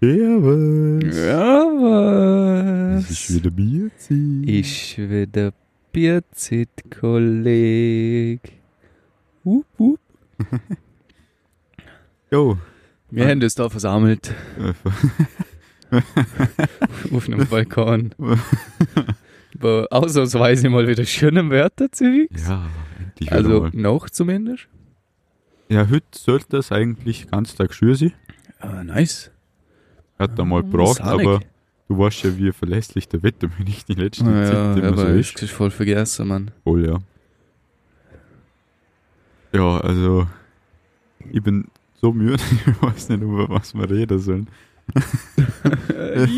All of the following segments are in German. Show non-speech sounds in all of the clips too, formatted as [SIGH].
Servus. Ja, Es ist wieder Bierzeit. Ich wieder Bierzit-Kolleg. Wup, wup. Jo. Wir Ja. haben uns da versammelt [LAUGHS] auf einem Balkon. Wo ausnahmsweise mal wieder schöne Wörter zu Ja, endlich Also mal. noch zumindest. Ja, heute sollte es eigentlich ganz Tag schön sein. Ah, nice. Hat er mal Ah, gebraucht, aber du weißt ja, wie verlässlich der Wetterbericht die letzten Ah, Zeit ja, immer aber so ich ist. ist voll vergessen, Mann. Voll, ja. Ja, also ich bin so müde, [LAUGHS] ich weiß nicht, über was wir reden sollen. [LAUGHS]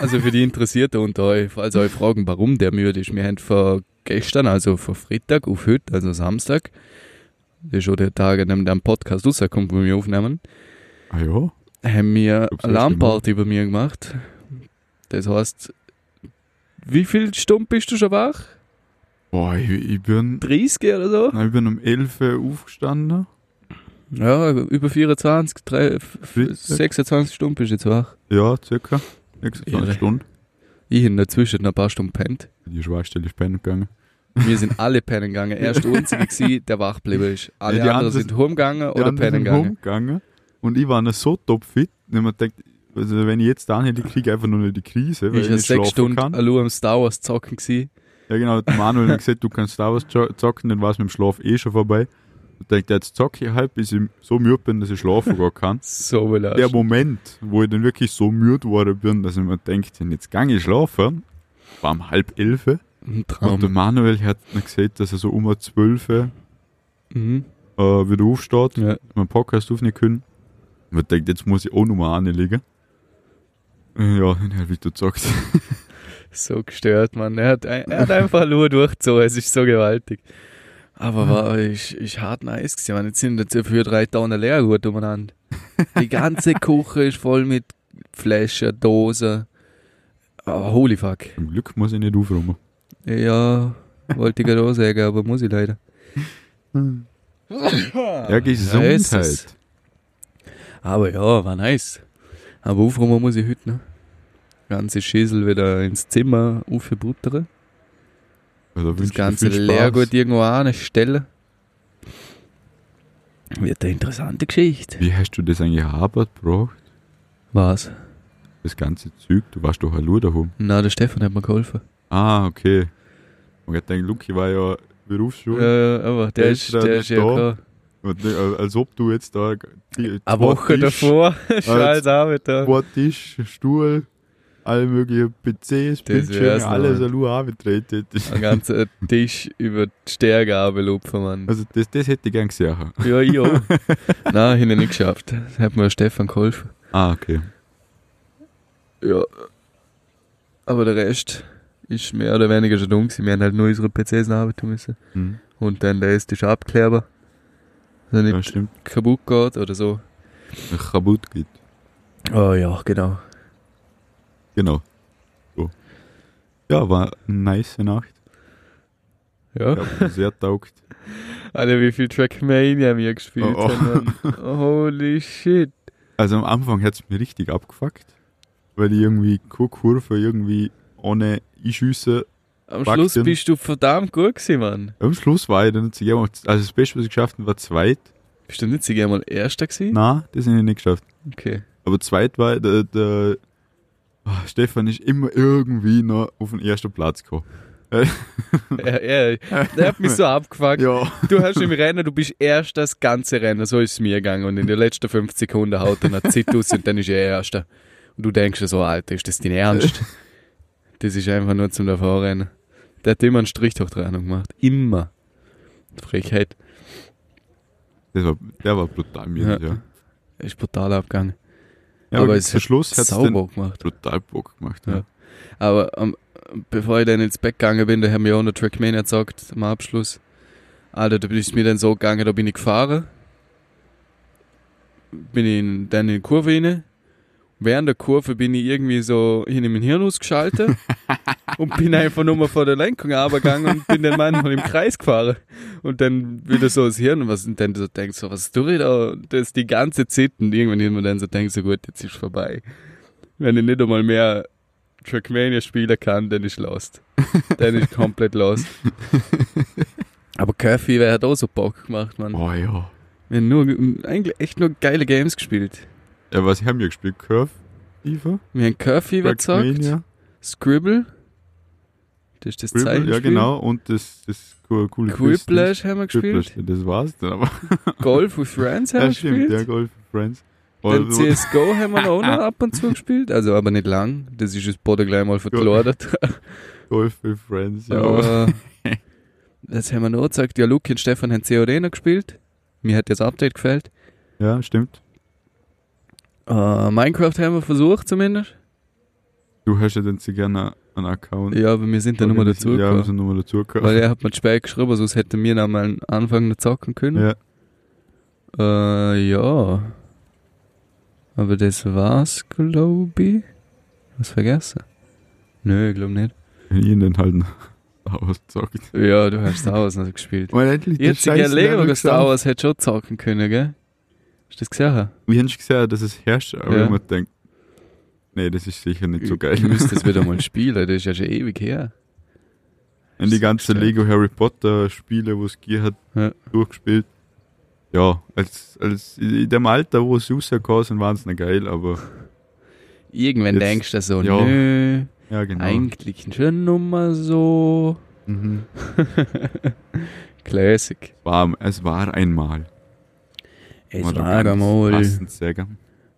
Also für die Interessierten unter euch, falls euch fragen, warum der müde ist, wir haben von gestern, also von Freitag auf heute, also Samstag, das ist schon der Tag, an dem der Podcast rauskommt, wo wir aufnehmen, Ah ja? haben wir eine Alarmparty bei mir gemacht. Das heißt, wie viel Stunden bist du schon wach? Boah, ich, ich bin 30 oder so? na, ich bin um 11 Uhr aufgestanden. Ja, über 24, 3, f- Freitag. 26 Stunden bist du jetzt wach. Ja, circa. 26 Irre. Stunden. Ich habe dazwischen noch ein paar Stunden pennt. Die Schwachstelle ist pennen gegangen. Wir sind alle pennen gegangen. [LAUGHS] Er der Einzige, gewesen, der wach geblieben ist. Alle Ja, anderen sind heimgegangen oder pennen gegangen. Und ich war noch so topfit, dass man denkt, also wenn ich jetzt da nicht kriege, einfach nur noch die Krise, weil Ich ich war nicht sechs Stunden kann. am Star Wars zocken gewesen. Ja genau, der Manuel hat gesagt, du kannst Star Wars zocken, dann war es mit dem Schlaf eh schon vorbei. Und denkt, jetzt zocke ich halt, bis ich so müde bin, dass ich schlafen gar kann. [LAUGHS] So Der belastend. Moment, wo ich dann wirklich so müde geworden bin, dass ich mir denkt, jetzt gang ich schlafen, war um halb elf. Und der. Manuel hat dann gesagt, dass er so um zwölf äh, Mhm. wieder aufsteht, Ja. meinen Podcast aufnehmen können. Ich denkt, jetzt muss ich auch nochmal anlegen. Ja, dann habe ich gezockt. [LAUGHS] So gestört, Mann. Er hat, ein- er hat einfach nur durchgezogen. Es ist so gewaltig. Aber war ich, ich hart nice gewesen. Man, jetzt sind jetzt für drei Tonnen Leergut umeinander. Die ganze [LAUGHS] Küche ist voll mit Flaschen, Dosen. Aber holy fuck. Zum Glück muss ich nicht aufräumen. Ja, wollte ich gerade auch sagen, aber muss ich leider. [LAUGHS] Ja, Gesundheit. es. Aber ja, war nice. Aber aufräumen muss ich heute noch. Ganze Schüssel wieder ins Zimmer aufbuttere. Also Das wünsche ich dir ganze. Leergut irgendwo anstellen. Wird eine interessante Geschichte. Wie hast du das eigentlich Arbeit gebraucht? Was? Das ganze Zeug? Du warst doch allein daheim. Na, der Stefan hat mir geholfen. Ah, okay. Und ich denke, Luki war ja Berufsschule. Ja, aber der, Der ist, da der ist ja da. klar. Äh, als ob du jetzt da die, Eine Woche Tisch, davor, als Arbeiter. Tisch, Stuhl, alle möglichen PCs, Das Bildschirme, alles Mann. allein angetreten. Ein ganzer Tisch über die Stärke lupfen, Mann. Also das, das hätte ich gern gesehen. Ja, ja. [LAUGHS] Nein, habe ich nicht geschafft. Das hat mir Stefan geholfen. Ah, okay. Ja. Aber der Rest ist mehr oder weniger schon dumm. Wir haben halt nur unsere PCs arbeiten müssen. Hm. Und dann der ist abklären. Dass er Ja, nicht kaputt geht oder so. Kaputt geht. Oh ja, genau. Genau. So. Ja, war eine nice Nacht. Ja. Ich hab sehr taugt. [LAUGHS] Alter, wie viel Trackmania wir gespielt Oh, oh. haben. Holy shit. Also am Anfang hat es mich richtig abgefuckt, weil ich irgendwie keine Kurve irgendwie ohne Einschüsse. Am Fuck Schluss bist du verdammt gut gewesen, Mann. Am Schluss war ich dann nicht einmal, also das Beste, was ich geschafft habe, war zweit. Bist du nicht sogar mal Erster gewesen? Nein, das habe ich nicht geschafft. Okay. Aber zweit war der, der ah, Stefan ist immer irgendwie noch auf den ersten Platz gekommen. [LAUGHS] Er, er, der hat mich so abgefuckt. Ja. Du hast im Rennen, du bist erst das ganze Rennen, so ist es mir gegangen. Und in den letzten 50 Sekunden haut er noch Zeit aus und dann ist er Erster. Und du denkst dir so, Alter, ist das dein Ernst? [LAUGHS] Das ist einfach nur zum Davorrennen. Der hat immer einen Strich durch die Rechnung gemacht. Immer. Frechheit. Das war, der war brutal mies, Ja. ja. Er ist brutal abgegangen. ja Aber zum hat Schluss hat es Sauber gemacht. brutal Bock gemacht. Ja. Ja. Aber ähm, bevor ich dann ins Bett gegangen bin, da haben wir auch noch Trackmania gesagt am Abschluss. Alter, da ist mir dann so gegangen, da bin ich gefahren. Bin ich in, dann in die Kurve rein während der Kurve bin ich irgendwie so hin in mein Hirn ausgeschaltet [LAUGHS] und bin einfach nur mal vor der Lenkung runtergegangen und bin dann manchmal im Kreis gefahren. Und dann wieder so das Hirn, was und dann so denkst so, was tue ich da? Das die ganze Zeit und irgendwann hin und dann so denkst so, gut, jetzt ist vorbei. Wenn ich nicht einmal mehr Trackmania spielen kann, dann ist lost. dann ist komplett lost. [LAUGHS] Aber Curfew wäre hat auch so Bock gemacht, man. Oh ja. Wir haben nur, eigentlich echt nur geile Games gespielt. Ja, was haben wir gespielt? Curve? Eva? Wir haben Curfew gezockt, Trackmania? Scribble. Das ist das Scribble, Zeichenspiel. Ja, genau. Und das, das co- coole. Quiplash haben wir gespielt. Das war's dann aber. [LAUGHS] Golf with Friends haben Ja, wir stimmt, gespielt. ja, Golf with Friends. Dann Also, CSGO haben wir auch [LAUGHS] noch ab und zu gespielt. Also aber nicht lang. Das ist das Boden gleich mal verklordert. [LAUGHS] Golf with Friends, ja. Aber das haben wir noch gezeigt. Ja, Luke und Stefan haben COD noch gespielt. Mir hat das Update gefällt. Ja, stimmt. Äh, Minecraft haben wir versucht zumindest. Du hast ja dann sehr gerne einen Account. Ja, aber wir sind dann nochmal Ja, dazugekommen. wir sind nochmal dazugekommen. Weil er hat mir spät geschrieben, sonst hätten wir noch mal anfangen zu zocken können. Ja, Äh, ja. Aber das war's, glaub ich. Was vergessen? Nö, ich glaub nicht. ich dann halt [LAUGHS] ausgezockt. Ja, du hast Star Wars noch gespielt. Weil endlich Jetzt gerne Lego Level Star. Wars hätte schon zocken können, gell? Hast du das gesehen? Wie hast du gesehen, dass es herrscht? Aber Ja. ich mir denkt, nee, das ist sicher nicht so geil. Ich müsste es wieder mal [LAUGHS] spielen, das ist ja schon ewig her. Und die ganzen. Lego Harry Potter Spiele, wo es gegeben hat, Ja. durchgespielt. Ja, als, als in dem Alter, wo es rausgekommen sind, waren es nicht geil, aber Irgendwann Jetzt- denkst du so, ja. nö, ja, genau. eigentlich schon nummer so. Mhm. [LAUGHS] Classic. War, es war einmal. Es war einmal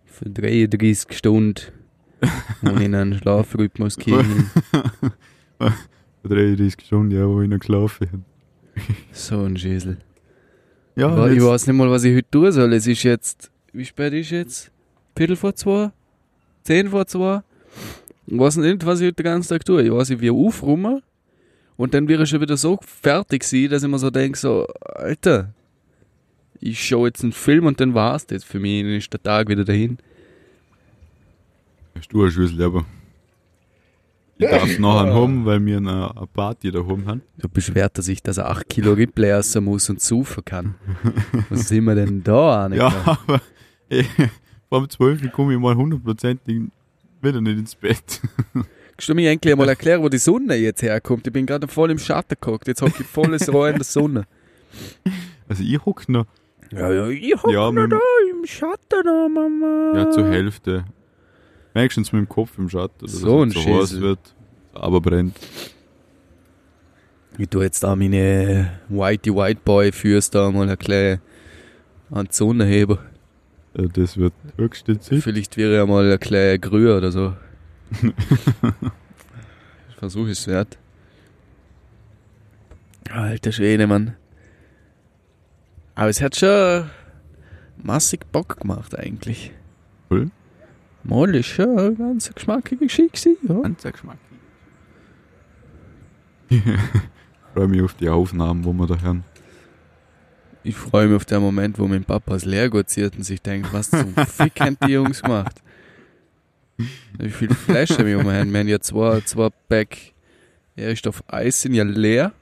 für 33 Stunden, ohne in einen Schlafrhythmus kommen. 33 [LAUGHS] Stunden, ja, wo ich noch gelaufen habe. So ein Schäsel. Ja, ich jetzt, weiß nicht mal, was ich heute tun soll. Es ist jetzt, wie spät ist jetzt? Viertel vor zwei? Zehn vor zwei? Ich weiß nicht, was ich heute den ganzen Tag tue. Ich weiß, ich will aufräumen und dann wäre ich schon wieder so fertig sein, dass ich mir so denke, so, Alter, ich schaue jetzt einen Film und dann war's das für mich. Dann ist der Tag wieder dahin. hast du eine Schüssel, aber ich darf noch einen haben, weil wir eine, eine Party daheim haben. Da beschwert er sich, dass er 8 Kilo Rippel essen muss und saufen kann. Was sind wir denn da, Annika? Ja, aber ey, vor 12 Uhr komme ich mal hundertprozentig wieder nicht ins Bett. Kannst du mir endlich mal erklären, wo die Sonne jetzt herkommt? Ich bin gerade voll im Schatten geguckt. Jetzt hab ich volles Rohr in der Sonne. Also ich hock noch Ja, ja, ich hab Ja, mit- da im Schatten da, Mama. ja, zur Hälfte. Meistens mit dem Kopf im Schatten, So ein so heiß wird, aber brennt. Ich tu jetzt da meine Whitey White Boy Fürs da mal ein bisschen an die Sonne heben. Ja, das wird höchste Zeit. Vielleicht wäre ja mal ein bisschen grün oder so. [LAUGHS] Versuch es wert. Alter Schwede, Mann. Aber es hat schon massig Bock gemacht eigentlich. Cool. Mal ist schon eine ganz geschmackige Geschichte ja. Ganz Geschmack. [LAUGHS] freue mich auf die Aufnahmen, wo wir da hören. Ich freue mich auf den Moment, wo mein Papa das Leergut zieht und sich denkt, was zum Fick haben die Jungs gemacht? Wie viele Flaschen wir haben. Wir haben ja zwei, zwei Pack Ehrstoff Eis sind ja leer.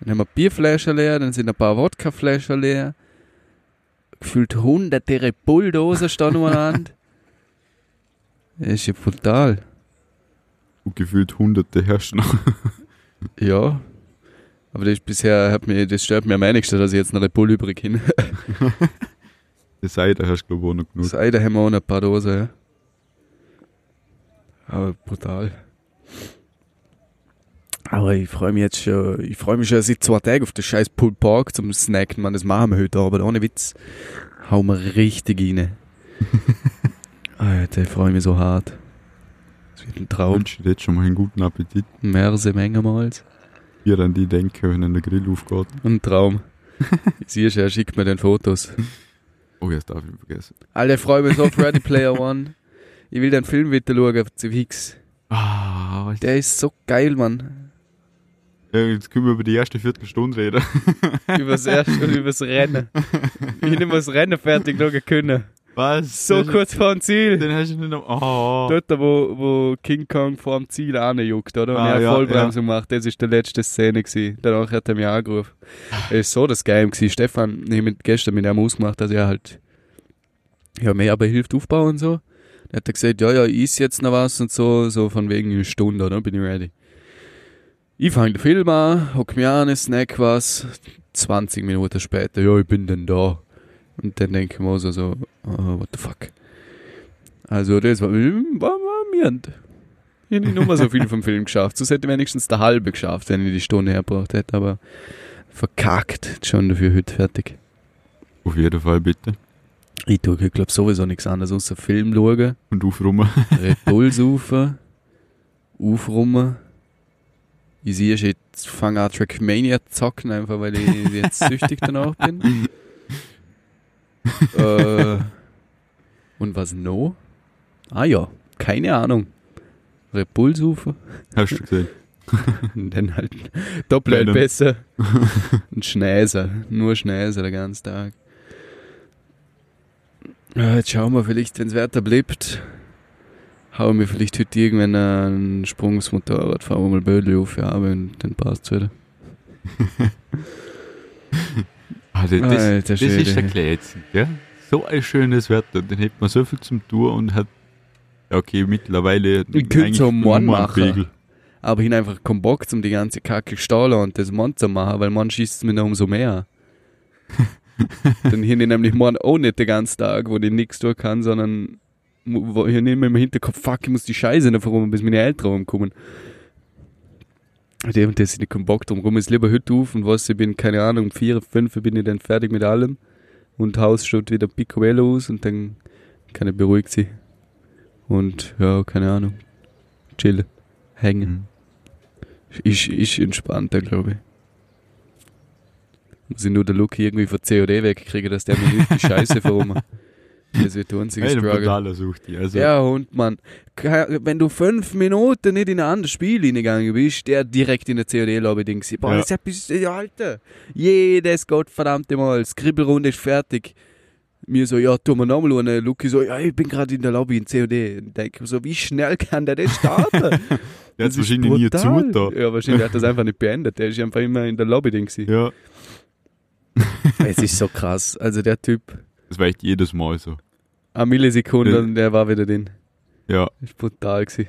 Dann haben wir Bierflaschen leer, dann sind ein paar Wodkaflaschen leer. Gefühlt hunderte Red Bulldosen stehen umeinander. [LAUGHS] Das ist ja brutal. Und gefühlt hunderte herrschen noch. [LAUGHS] Ja. Aber das ist bisher, hat mir, das stört mir am wenigsten, dass ich jetzt noch Red Bull übrig hin. [LAUGHS] Das da hast du glaube ich auch noch genug. Cider haben wir auch noch ein paar Dosen, ja. Aber brutal. Aber ich freue mich jetzt schon, ich freue mich schon seit zwei Tagen auf den scheiß Pulled Pork zum Snacken, man, das machen wir heute Abend, ohne Witz. Hauen wir richtig rein. [LAUGHS] Alter, ich freue mich so hart. Das wird ein Ich Traum. wünsche dir jetzt schon mal einen guten Appetit. Mehrere Mengemals. Wir an die denken, wenn der Grill aufgeht. Ein Traum. Ich sehe schon, er schickt mir den Fotos. Oh, jetzt darf ich nicht vergessen. Alter, ich freue mich so auf Ready Player One. Ich will den Film wieder schauen auf CVX. Ah, Der ist so geil, Mann. Ja, jetzt können wir über die erste Viertelstunde reden. [LAUGHS] Übers erste und übers Rennen. Ich mal das Rennen fertig schauen können. Was? So Den- kurz vor dem Ziel. Den hast du nicht noch. Oh. Dort, wo, wo King Kong vor dem Ziel anjuckt, oder? Und Ah, er hat ja, Vollbremsung gemacht. Das ist die letzte Szene gewesen. Danach hat er mich angerufen. Es ist so das Game gewesen. Stefan, ich hab mit, gestern mit ihm ausgemacht, dass er halt, ja, mehr aber hilft aufbauen und so. Dann hat er gesagt, ja, ja, ich jetzt noch was und so, so von wegen eine Stunde, oder? Bin ich ready. Ich fange den Film an, hock mir an, snack was. 20 Minuten später, ja, ich bin denn da. Und dann denke ich mir so, so, oh, what the fuck. Also, das war, war, war mir. Ich habe nicht nur mal so viel vom Film geschafft. Sonst hätte ich wenigstens der halbe geschafft, wenn ich die Stunde hergebracht hätte. Aber verkackt schon dafür heute fertig. Auf jeden Fall bitte. Ich tue, ich glaube, sowieso nichts anderes außer Film schauen, Und aufräumen. Red Bull saufen, [LAUGHS] aufräumen. Ich sehe schon, jetzt fange an Trackmania zu zocken, einfach weil ich [LAUGHS] jetzt süchtig danach bin. [LAUGHS] äh, und was noch? Ah ja, keine Ahnung. Saufen. Hast du gesehen? [LAUGHS] Und dann halt doppelt besser. Und Schnäser. Nur Schnäser den ganzen Tag. Ja, jetzt schauen wir vielleicht, wenn es Wetter bleibt, hauen wir vielleicht heute irgendwann einen Sprungsmotorrad, fahren wir mal Bödel auf, ja, und dann passt es wieder. [LAUGHS] Ah, das, das, Alter das Schwede. ist der Glätzen, ja? So ein schönes Wetter, dann hätte man so viel zum Tun und hat, ja, okay, mittlerweile Ich könnte so einen machen. Aber ich habe einfach keinen Bock, um die ganze Kacke stahlen und das Mann zu machen, weil man schießt es mir noch umso mehr. [LAUGHS] dann hier nämlich morgen auch nicht den ganzen Tag, wo ich nichts tun kann, sondern hier nicht mehr im Hinterkopf, fuck, ich muss die Scheiße noch rum, bis meine Eltern rumkommen. Dem, das ich keinen Bock drum rum, ist lieber heute auf und was, ich bin, keine Ahnung, um vier, fünf bin ich dann fertig mit allem und Haus schaut wieder picobello aus und dann kann ich beruhigt sein. Und, ja, keine Ahnung, chillen, hängen. Mhm. Ist, ist entspannter, glaube ich. Muss ich nur den Look irgendwie von COD wegkriegen, dass der mir nicht die Scheiße warum. [LAUGHS] Das wird einzige Hey, Struggle. sucht die. Also, Ja, und man, wenn du fünf Minuten nicht in ein anderes Spiel hineingegangen bist, der direkt in der COD-Lobby Ding Boah, Ja. das ist ja, Alter. Jedes Gottverdammte Mal, Skribbelrunde ist fertig. Mir so, ja, tu mal nochmal eine Luki so, ja, ich bin gerade in der Lobby in COD. Und denk mir so, wie schnell kann der das starten? [LAUGHS] der hat wahrscheinlich nie zu da. Ja, wahrscheinlich hat er das einfach nicht beendet. Der ist einfach immer in der Lobby Ding gewesen. Ja, [LAUGHS] Es ist so krass. Also der Typ, das war echt jedes Mal so. eine Millisekunde und der war wieder drin. Ja, Das ist brutal gewesen.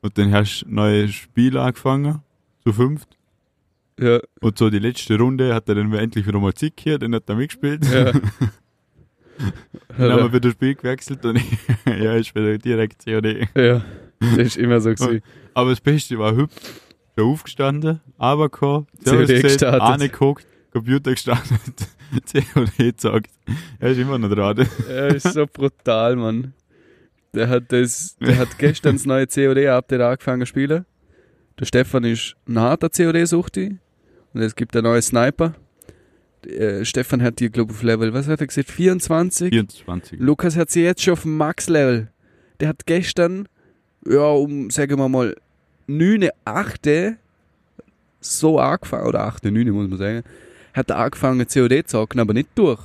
und dann hast du neue Spiel angefangen, zu fünft. Ja, Und so die letzte Runde hat er dann endlich wieder mal Zick hier, dann hat er mitgespielt. ja. [LAUGHS] Dann haben wir wieder das Spiel gewechselt und [LAUGHS] ja, ist wieder direkt COD. ja, das ist immer so gewesen. Aber das Beste war hübsch, schon aufgestanden, aber kein COD gestartet. angeguckt, Computer gestartet, [LAUGHS] COD gesagt. Er ist immer noch dran. [LAUGHS] Er ist so brutal, Mann. Der hat das, der hat gestern das neue COD-Update angefangen zu spielen. Der Stefan ist ein harter COD-Suchti. Und es gibt einen neuen Sniper. Äh, Stefan hat die, glaube ich, auf Level, was hat er gesagt, 24? 24. Lukas hat sie jetzt schon auf Max-Level. Der hat gestern, ja, um, sagen wir mal, 9, 8 so angefangen, oder 8, 9 muss man sagen, hat er angefangen COD zu zocken, aber nicht durch.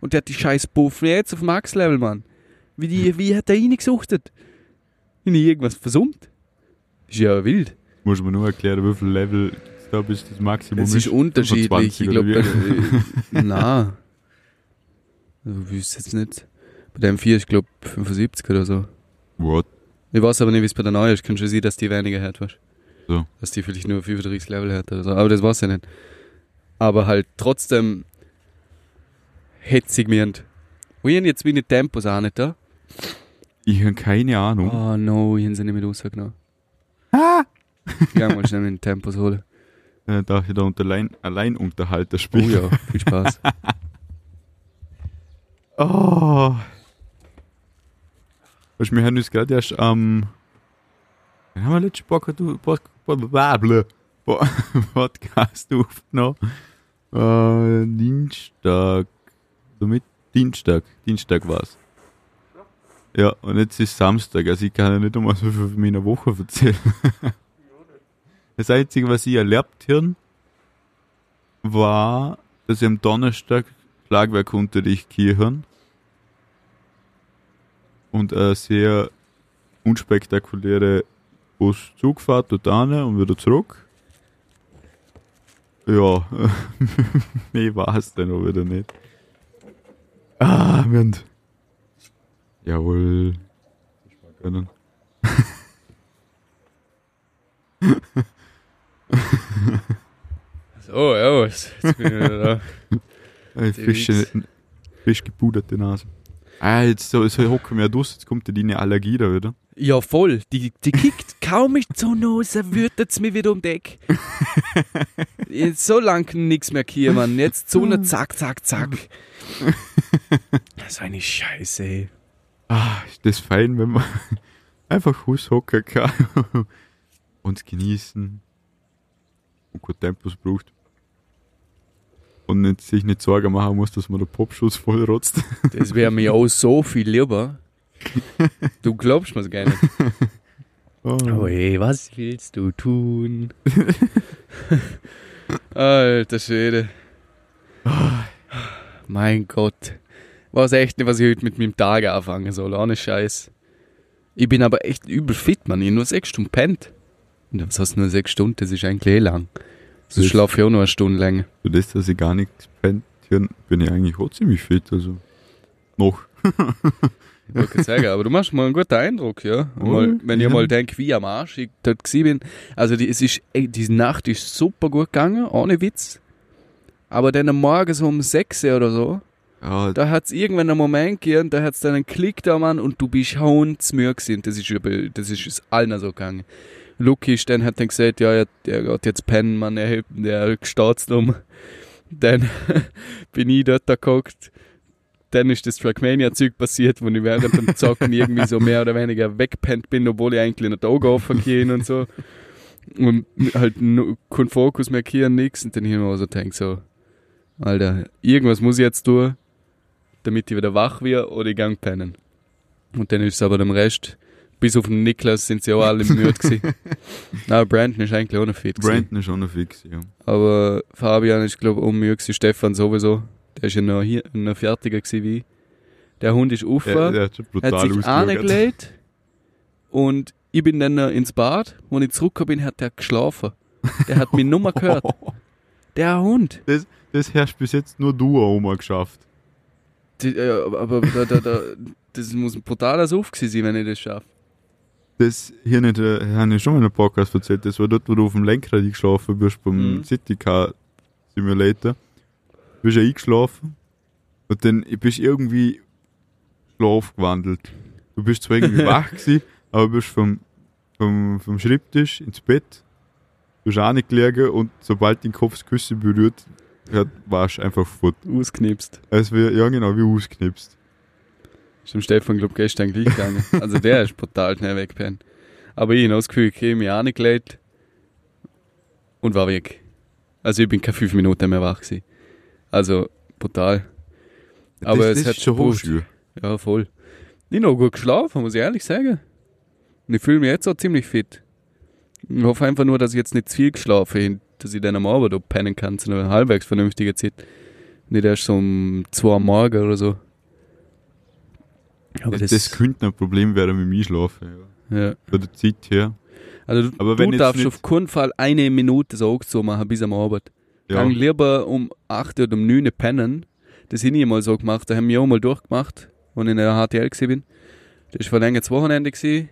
Und der hat die scheiß Buffen jetzt auf Max-Level, Mann. Wie, die, wie hat der reingesuchtet? Ich irgendwas versummt? Ist ja wild. Muss man nur erklären, wie viel Level da bis das Maximum Es ist unterschiedlich. 25 Ich glaube, [LAUGHS] na. Also, ich wüsste jetzt nicht. Bei dem 4 ist, glaube ich, 75 oder so. What? Ich weiß aber nicht, wie es bei der neuen ist. Kann schon sein, dass die weniger hat, weißt du? So. Dass die vielleicht nur 35 Level hat oder so. Aber das weiß ich nicht. Aber halt trotzdem hetzig mir und. Wie haben jetzt meine Tempos auch nicht da? Ich habe keine Ahnung. Oh no, ich habe sie nicht mit rausgenommen. Ah! Ich geh mal schnell mit den Tempos holen. [LAUGHS] Äh, darf ich da unter allein, Alleinunterhalter Oh spielen? ja, viel Spaß. [LAUGHS] Oh. Weißt du, wir haben uns gerade erst am. Wann haben wir letzte Podcast, Pod- Pod- Pod- Pod- [LAUGHS] Podcast aufgenommen? Äh, Dienstag. Somit Dienstag. Dienstag war's. Ja, und jetzt ist Samstag, also ich kann ja nicht einmal so viel von meiner Woche erzählen. [LAUGHS] Das Einzige, was ich erlebt habe, war, dass ich am Donnerstag Schlagwerkunterricht hier haben. und eine sehr unspektakuläre Bus-Zugfahrt dort hin und wieder zurück. Ja, [LAUGHS] mehr war es dann auch wieder nicht. Ah, haben. Jawohl. Ich mag können. [LAUGHS] So, ja, jetzt bin ich wieder da. [LAUGHS] Die frisch, frisch gepuderte Nase. Ah, jetzt so, so hocken wir durch, jetzt kommt ja deine Allergie da wieder. Ja, voll. Die, die kickt kaum ich zur Nase, wütet mir wieder um die Ecke. Jetzt so lang nix mehr hier, Mann. Jetzt so eine [LAUGHS] Zack, Zack, Zack. Das ist eine Scheiße, ey. Ah, ist das fein, wenn man [LAUGHS] einfach Haushocken kann [LAUGHS] und genießen und gut Tempos braucht. Und nicht, sich nicht Sorgen machen muss, dass man der Popschuss voll rotzt. Das wäre mir auch so viel lieber. Du glaubst mir's gar nicht. Oh, Oh ey, was willst du tun? Alter Schwede. Mein Gott. Weiß echt nicht, was ich heute mit meinem Tag anfangen soll. Ohne Scheiß. Ich bin aber echt übel fit, man. Ich nur sechs Stunden pennt. Und was heißt nur sechs Stunden? Das ist eigentlich eh lang. So schlafe ich auch nur eine Stunde länger. Für das, dass ich gar nichts pennt, bin ich eigentlich auch ziemlich fit. Also noch. [LAUGHS] Ich gerade sagen, aber du machst mal einen guten Eindruck, ja. Mal, wenn ich ja. mal denke, wie am Arsch ich dort bin. Also die, es ist, die Nacht ist super gut gegangen, ohne Witz. Aber dann am Morgen so um 6 oder so, Ja, da hat es irgendwann einen Moment gegeben, da hat es dann einen Klick da, Mann, und du bist hundsmüde gewesen. Das ist, das ist allen so gegangen. Lucky ist dann hat dann gesagt, ja, er, er geht jetzt pennen, Mann, er hebt, der gestarzt um. [LAUGHS] Dann [LAUGHS] bin ich dort da geguckt. Dann ist das Trackmania-Zeug passiert, wo ich während dem Zocken irgendwie so mehr oder weniger wegpennt bin, obwohl ich eigentlich nicht Augen offen gehen und so. Und halt no, kein Fokus mehr hier, nix. Und dann hier mal so denkt so, Alter, irgendwas muss ich jetzt tun, damit ich wieder wach werde oder ich gang pennen. Und dann ist es aber dem Rest, bis auf den Niklas sind sie auch alle müde gewesen. [LAUGHS] Nein, Brandon ist eigentlich auch noch fit gewesen. Brandon ist schon noch fix, ja. Aber Fabian ist, glaube ich, auch müde gewesen. Stefan sowieso. Der ist ja noch, hier, noch fertiger gewesen wie ich. Der Hund ist aufgewacht, er hat sich angelegt und ich bin dann noch ins Bad. Als ich zurückgekommen bin, hat der geschlafen. Der hat mich Nummer gehört. [LAUGHS] Der Hund. Das, das hast bis jetzt nur du, Oma, geschafft. Die, äh, aber da, da, da, das muss ein brutaler Suff gewesen sein, wenn ich das schaffe. Das hier nicht, äh, habe ich schon mal in einem Podcast erzählt, das war dort, wo du auf dem Lenkrad eingeschlafen bist, beim Mhm. City Car Simulator. Du bist ja eingeschlafen und dann bist irgendwie schlafgewandelt. Du bist zwar irgendwie [LAUGHS] wach gewesen, aber bist vom, vom, vom Schreibtisch ins Bett, du bist auch nicht gelegen und sobald dein Kopf das Küsse berührt, warst du einfach fort. Ausknipst. Wäre, ja genau, wie ausgeknipst. Ist dem Stefan, glaube ich, gestern gleich gegangen. [LAUGHS] Also der ist brutal schnell weggepennt. Aber ich habe das Gefühl, ich habe mich angelegt und war weg. Also ich bin keine fünf Minuten mehr wach gewesen. Also brutal. Aber das, es das hat ist schon gepusht. Ja, voll. Ich noch gut geschlafen, muss ich ehrlich sagen. Und ich fühle mich jetzt auch ziemlich fit. Ich hoffe einfach nur, dass ich jetzt nicht zu viel geschlafen habe, dass ich dann am Abend auch pennen kann zu einer halbwegs vernünftigen Zeit. Nicht erst so um zwei am Morgen oder so. Aber Das, das könnte ein Problem werden mit dem Einschlafen. Ja. ja. Von der Zeit her. Also du, Aber du wenn darfst auf keinen Fall eine Minute so so machen bis am Abend. Ja. Gang lieber um 8 oder um 9 pennen. Das habe ich mal so gemacht. Da haben wir auch mal durchgemacht, als ich in der HTL bin. Das war länger Wochenende gewesen.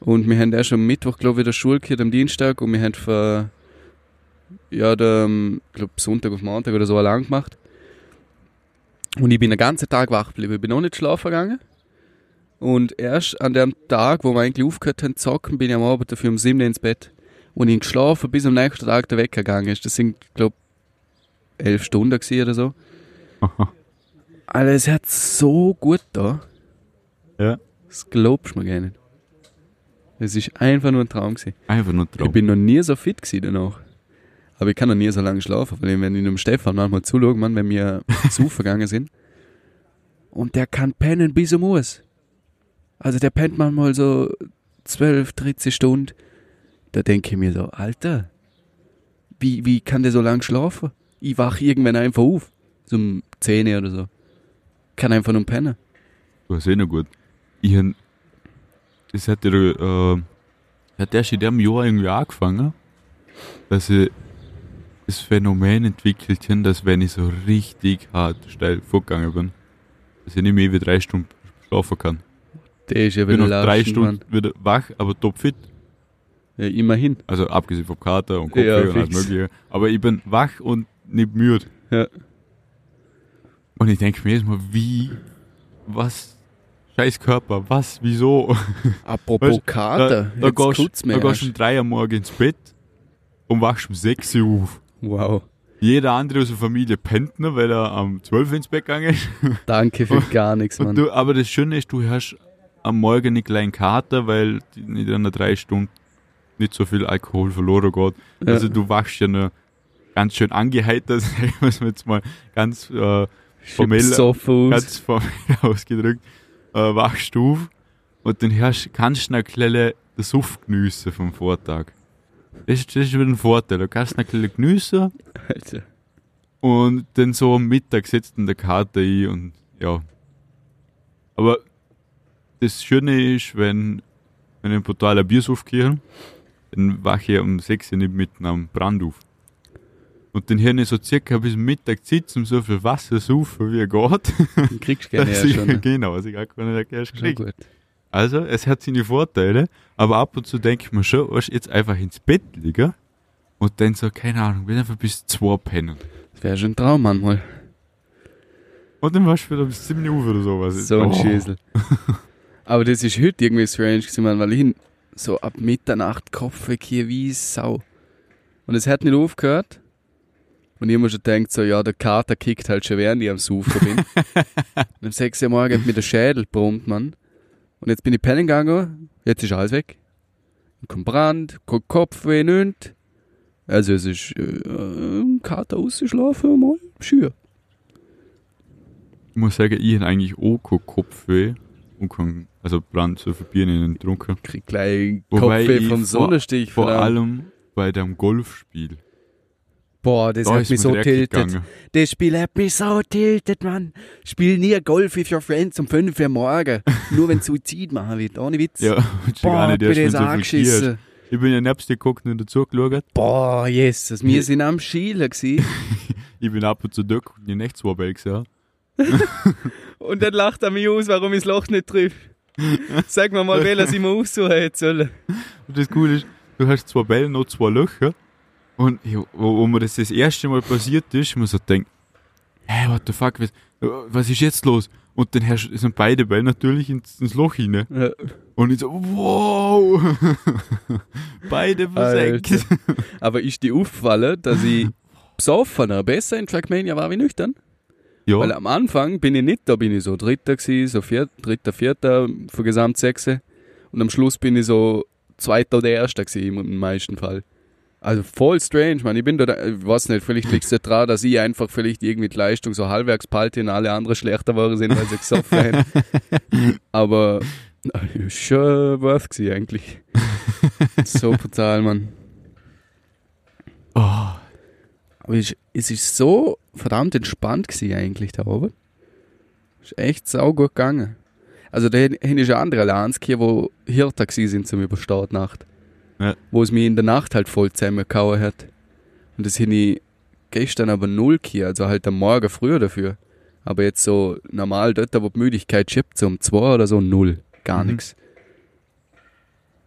Und wir haben erst am Mittwoch, glaube ich, wieder Schule gehabt, am Dienstag. Und wir haben für, ja, der, ähm, glaube, Sonntag auf Montag oder so allein gemacht. Und ich bin den ganzen Tag wach geblieben. Ich bin noch nicht schlafen gegangen. Und erst an dem Tag, wo wir eigentlich aufgehört haben zu zocken, bin ich am Abend dafür um 7 Uhr ins Bett. Und ich geschlafen, bis am nächsten Tag der Wecker gegangen ist. Das sind, glaube elf Stunden oder so. [LAUGHS] Alter, es hat so gut da. Ja. Das glaubst du mir gar nicht. Es ist einfach nur ein Traum gewesen. Einfach nur Ich Traum. bin noch nie so fit gewesen danach. Aber ich kann noch nie so lange schlafen, weil wenn ich dem Stefan manchmal zuschaue, man, wenn wir [LAUGHS] zu vergangen sind. Und der kann pennen bis er muss. Also der pennt manchmal so 12, 13 Stunden. Da denke ich mir so, Alter, wie, wie kann der so lange schlafen? Ich wach irgendwann einfach auf. So um 10 oder so. Kann einfach nur pennen. Du hast eh noch gut. ich hab, das hat ja, äh, hat erst in dem Jahr irgendwie angefangen, dass ich das Phänomen entwickelt habe, dass wenn ich so richtig hart steil vorgegangen bin, dass ich nicht mehr wie drei Stunden schlafen kann. Der ist ja Ich bin wieder nach drei Stunden wieder wach, aber topfit. Ja, immerhin. Also abgesehen vom Kater und Kopfweh Ja, und alles mögliche. Aber ich bin wach und nicht müde. Ja. Und ich denke mir jedes Mal, wie, was, scheiß Körper, was, wieso? Apropos Weißt, Kater, da, da, jetzt gehst, tut's mir da gehst du um erst. 3 Uhr morgens ins Bett und wachst um 6 Uhr auf. Wow. Jeder andere aus der Familie pennt noch, weil er am 12 Uhr ins Bett gegangen ist. Danke für [LAUGHS] gar nichts, Mann. du, aber das Schöne ist, du hast am Morgen einen kleinen Kater, weil die- in einer drei Stunden nicht so viel Alkohol verloren geht. Ja. Also du wachst ja noch ganz schön angeheitert, sagen wir es jetzt mal ganz, äh, formell- ganz formell [LAUGHS] ausgedrückt, äh, wachst du auf und dann hast, kannst du noch ein bisschen den Suff geniessen vom Vortag. Das ist, das ist wieder ein Vorteil. Du kannst noch ein bisschen geniessen Alter. und dann so am Mittag setzt dann der Kater ein und ja. Aber das Schöne ist, wenn, wenn ich einen brutaler Biersuff gehe, dann wache ich um 6 Uhr nicht mitten am Brand auf. Und dann habe ich so circa bis Mittag um so viel Wasser zu saufen, wie er geht. Den kriegst du gerne ja schon. Ne? Genau, was ich auch gar nicht erst gekriegt. Also, es hat seine Vorteile, aber ab und zu denke ich mir schon, weißt, jetzt einfach ins Bett liegen und dann so, keine Ahnung, will einfach bis zwei pennen. Das wäre schon ein Traum manchmal. Und dann warst du wieder bis 7 Uhr oder sowas. So ein Oh. Schäsel. [LAUGHS] Aber das ist heute irgendwie strange gewesen, weil ich so ab Mitternacht Kopf hier wie Sau. Und es hat nicht aufgehört. Und ich mir schon gedacht, so, ja, der Kater kickt halt schon während ich am Saufen bin. und um 6 Uhr morgen hat mir der Schädel brummt, Mann. Und jetzt bin ich pennen gegangen, jetzt ist alles weg. Kein Brand, kein Kopfweh, nichts. Also es ist äh, ein Kater ausgeschlafen, mal schür. Ich muss sagen, ich habe eigentlich auch keinen Kopfweh und kein, also Brand so viel Bier nicht getrunken. Krieg gleich ich vom vor- Sonnenstich. Vor verdammt. allem bei dem Golfspiel. Boah, das da hat mich so tiltet. gegangen. Das Spiel hat mich so tiltet, Mann. Spiel nie Golf with your friends um 5 Uhr morgen. [LAUGHS] Nur wenn Suizid machen wird, ohne Witz. Ja, [LAUGHS] ich Boah, gar nicht bin erst, wenn das so angeschissen. Ich bin ja nebst dir geguckt und dazu geschaut. Boah, Jesus. Wir sind am Schielen gsi [LAUGHS] Ich bin ab und zu da und die nicht zwei Bälle gesehen. Und dann lacht er mich aus, warum ich das Loch nicht trifft. [LAUGHS] Sag mir mal, welches ich mir aussuchen hätte sollen. Und das Coole ist, du hast zwei Bälle, noch zwei Löcher. Und ja, wo, wo mir das das erste Mal passiert ist, man so denkt, hä, what the fuck, was, was ist jetzt los? Und dann hast, sind beide Bälle natürlich ins, ins Loch hinein. Ja. Und ich so, wow! [LAUGHS] beide versenkt. Alter. Aber ist dir aufgefallen, dass ich [LAUGHS] besoffener besser in Trackmania war wie nüchtern? Weil Ja, am Anfang bin ich nicht, da bin ich so Dritter gewesen, so vier, Dritter, Vierter für Gesamt Sechse. Und am Schluss bin ich so Zweiter oder Erster gewesen im, meisten Fall. Also voll strange, man. Ich bin da, ich weiß nicht, vielleicht liegt es daran, dass ich einfach vielleicht irgendwie die Leistung so halbwegs behalte und alle anderen schlechter waren sind, weil sie gesoffen haben. [LAUGHS] Aber äh, schon worth gewesen eigentlich. [LAUGHS] so brutal, Mann. oh, es, es ist so verdammt entspannt gewesen eigentlich da oben. Ist echt sau gut gegangen. Also da hin hin ist eine andere Lanz hier, wo gewesen sind zum Überstehen die Nacht. Ja. Wo es mir in der Nacht halt voll zusammengehauen hat. Und das hin ich gestern aber null hier, also halt am Morgen früher dafür. Aber jetzt so normal dort, wo die Müdigkeit schippt, so um zwei oder so null. Gar Mhm. nix.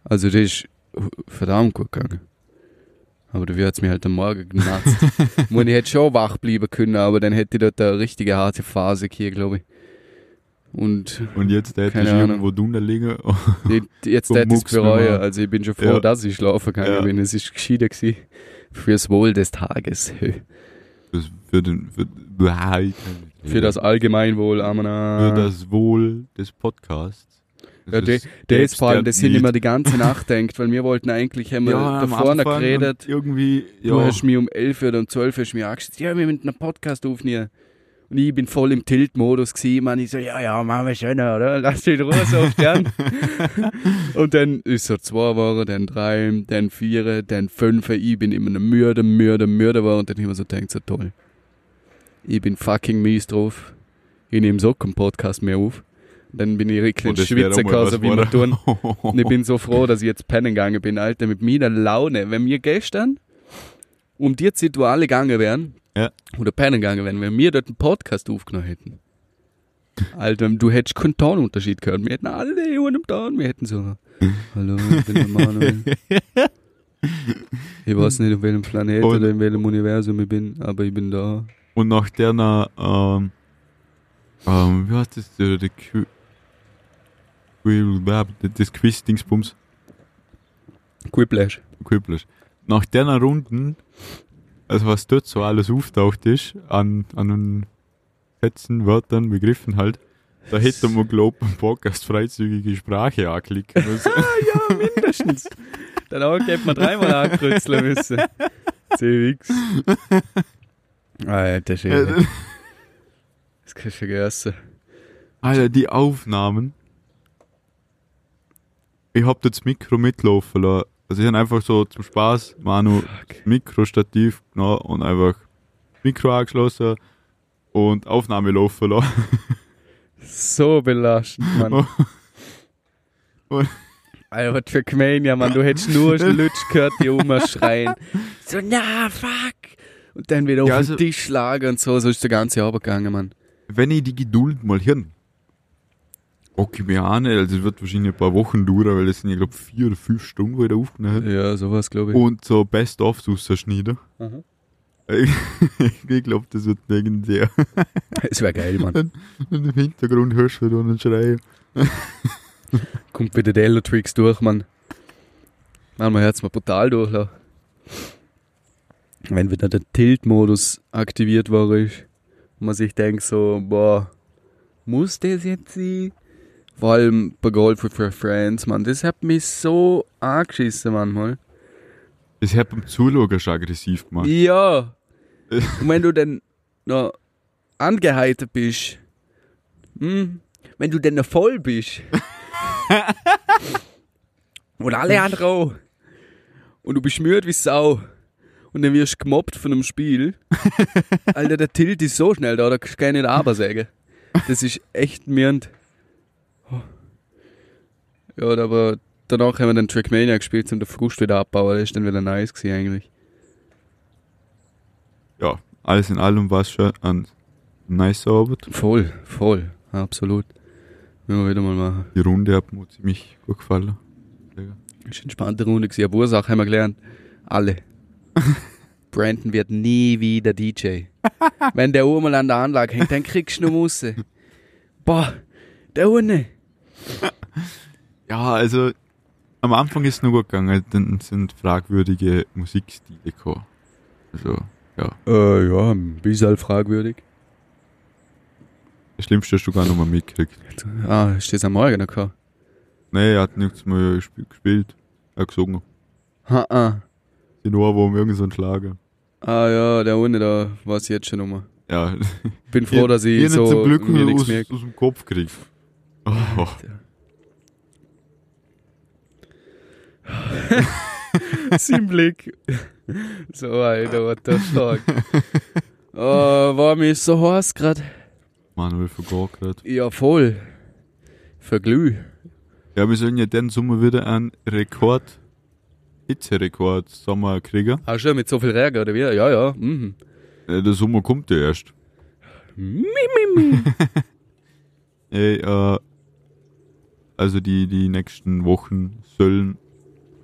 Also das ist verdammt gut gegangen. Aber dafür hat es mir halt am Morgen genatzt. [LAUGHS] Man, ich hätte schon wach bleiben können, aber dann hätte ich dort eine richtige harte Phase hier, glaube ich. Und und jetzt hätte ich Ahnung. irgendwo drunter liegen. [LAUGHS] jetzt hätte ich es du bereuen. Also ich bin schon froh, Ja. dass ich schlafen gegangen Ja. bin. Es ist gescheiter gewesen. Fürs Wohl des Tages. Das für, den, für, Für das Allgemeinwohl, für Amana. das Wohl des Podcasts. Ja, Das der, ist- der ist vor allem, der das sind immer die ganze Nacht denkt, weil wir wollten eigentlich, haben wir ja, da vorne geredet. Irgendwie, ja. Du hast mich um 11 oder um 12 hast mich angeschaut, ja, wir müssen einen Podcast aufnehmen. Und ich bin voll im Tilt-Modus gewesen, man. Ich so, ja, ja, machen wir schon, oder? Lass dich in Ruhe so oft gern. [LAUGHS] und dann ist so zwei Wochen, dann drei, dann vier, dann fünf. Ich bin immer müde, müde, müde war und dann immer so denkt, so toll. Ich bin fucking mies drauf. Ich nehme so keinen Podcast mehr auf. Dann bin ich richtig in Schwitze was so wie wir tun. [LAUGHS] Und ich bin so froh, dass ich jetzt pennen gegangen bin, Alter, mit meiner Laune. Wenn wir gestern um die Zeit, wo alle gegangen wären, Ja. oder pennen gegangen wären, wenn wir dort einen Podcast aufgenommen hätten. Alter, du hättest keinen Tonunterschied gehört. Wir hätten alle Uhren im Ton, wir hätten so, hallo, ich bin der Manuel. [LAUGHS] Ich weiß nicht, auf welchem Planet Und- oder in welchem Universum ich bin, aber ich bin da. Und nach der, ähm, ähm, wie heißt das, der, der Qu Das Quiz-Dingsbums, Quiplash. Quiplash. Nach der Runden, also was dort so alles auftaucht ist, an, an Sätzen, Wörtern, Begriffen halt, da hätte man, glaub ich, einen Podcast freizügige Sprache anklicken müssen. [LAUGHS] ja, mindestens. Danach hätte man dreimal ankreuzeln müssen. CX. Alter, schön. [LAUGHS] Das kannst du vergessen. Alter, die Aufnahmen. Ich hab das Mikro mitlaufen lassen. Also ich hab einfach so zum Spaß Manu Fuck. Mikrostativ genommen und einfach Mikro angeschlossen und Aufnahme laufen lassen. [LAUGHS] So belastend, Mann. Und- Alter, was für Gemein, Mann. Du hättest nur Lutsch gehört, die rumschreien. [LAUGHS] So, na, fuck. Und dann wieder Ja, auf also- den Tisch schlagen und so. So ist der ganze Abend gegangen, Mann. Wenn ich die Geduld mal hin, okay, mir auch nicht, also es wird wahrscheinlich ein paar Wochen dauern, weil das sind ja glaube vier oder fünf Stunden, wo ich da aufgenommen habe. Ja, sowas, glaube ich. Und so Best-of rausschneiden. Mhm. ich [LAUGHS] glaube, das wird legendär. Es wäre geil, Mann. Und im Hintergrund hörst du da einen Schreien. Kommt wieder der Elo-Tricks durch, Mann. Manchmal hört es mir brutal durch. la. Wenn wieder der Tilt-Modus aktiviert war, ist, und man sich denkt so, boah, muss das jetzt sein? Vor allem bei Golf with Your Friends, Mann. Das hat mich so angeschissen manchmal. Das hat beim Zuschauen schon aggressiv gemacht. Ja. [LAUGHS] Und wenn du dann noch angeheitert bist, hm, wenn du dann noch voll bist [LAUGHS] und alle anderen auch, und du bist müde wie Sau und dann wirst du gemobbt von einem Spiel, [LAUGHS] Alter, der Tilt ist so schnell da, da kannst du gar nicht aber sagen. Das ist echt mirnd. Ja, aber danach haben wir dann Trackmania gespielt, um den Frust wieder abbauen. Das ist dann wieder nice gewesen eigentlich. Ja, alles in allem war es schon ein nice Arbeit. Voll, voll, absolut. Müssen wir wieder mal machen. Die Runde hat mir ziemlich gut gefallen. Das ist eine entspannte Runde gewesen. Aber Ursache haben wir gelernt. Alle. [LAUGHS] Brandon wird nie wieder DJ. [LAUGHS] Wenn der Uhr mal an der Anlage hängt, dann kriegst du noch Musse. [LAUGHS] Boah, der Hunde. Ja, also am Anfang ist es noch gut gegangen, dann sind fragwürdige Musikstile gekommen. Also, ja. Äh, ja, ein bisschen fragwürdig. Das Schlimmste hast du gar noch mal mitgekriegt. Ah, ist das am Morgen noch gehabt? Nee, er hat nichts mehr gesp- gespielt. Er hat gesungen. Ha, ah. Die Ohrwurm, irgend so ein Schlager. ah ja, der Hunde da weiß ich jetzt schon nochmal. Ja, Bin froh, dass ich ich so zum Glück mir nichts aus, aus dem Kopf krieg. Oh, [LAUGHS] Sein Blick. So, Alter, what the fuck. [LAUGHS] Oh, war mir so heiß grad. Manuel vergaß grad. Ja, voll. Verglüh. Ja, wir sollen ja den Sommer wieder einen Rekord, Hitzerekord Sommer kriegen. Ach schon, mit so viel Regen, oder wie? Ja, ja. Mhm. Äh, Der Sommer kommt ja erst. Mi, mi, mi. [LAUGHS] Ey, äh, also die, die nächsten Wochen sollen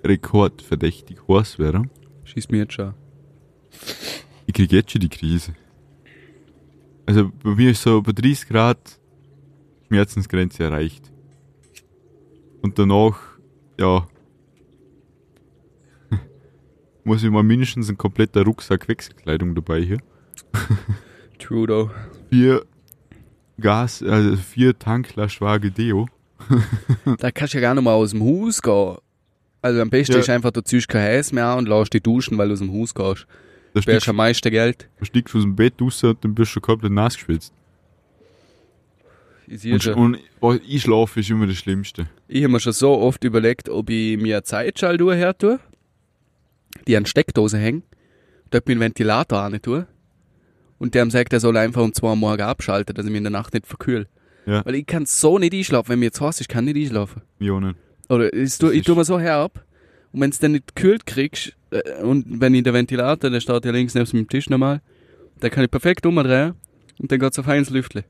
rekordverdächtig heiß werden. Schieß mir jetzt schon. Ich krieg jetzt schon die Krise. Also bei mir ist so bei 30 Grad Schmerzensgrenze erreicht. Und danach, ja, [LAUGHS] muss ich mal mindestens ein kompletter Rucksack Wechselkleidung dabei hier. [LAUGHS] Trudeau. Vier Gas, also vier Tanklastwagen Deo. Da kannst du ja gar nicht mal aus dem Haus gehen. Also am besten Ja. ist einfach, du ziehst kein Heiß mehr an und lässt dich duschen, weil du aus dem Haus gehst. Da Sparst stiegst am meisten Geld. du stiegst aus dem Bett raus und dann bist du schon komplett nass geschwitzt. Ich Und, und ich schlafe ist immer das Schlimmste. Ich habe mir schon so oft überlegt, ob ich mir eine Zeitschaltuhr her tue, die an Steckdose hängt, dort dem Ventilator an tue und der sagt, er soll einfach um zwei Uhr morgen abschalten, dass ich mich in der Nacht nicht verkühl. Ja. Weil ich kann so nicht einschlafen. Wenn mir jetzt heißt, ich kann nicht einschlafen. Ionen. Oder ich, tu, Das ich ist- tue mir so herab. Und wenn es dann nicht gekühlt kriegst, äh, und wenn ich den Ventilator, der steht ja links neben dem Tisch normal, da kann ich perfekt umdrehen und dann geht's auf eins Lüftle.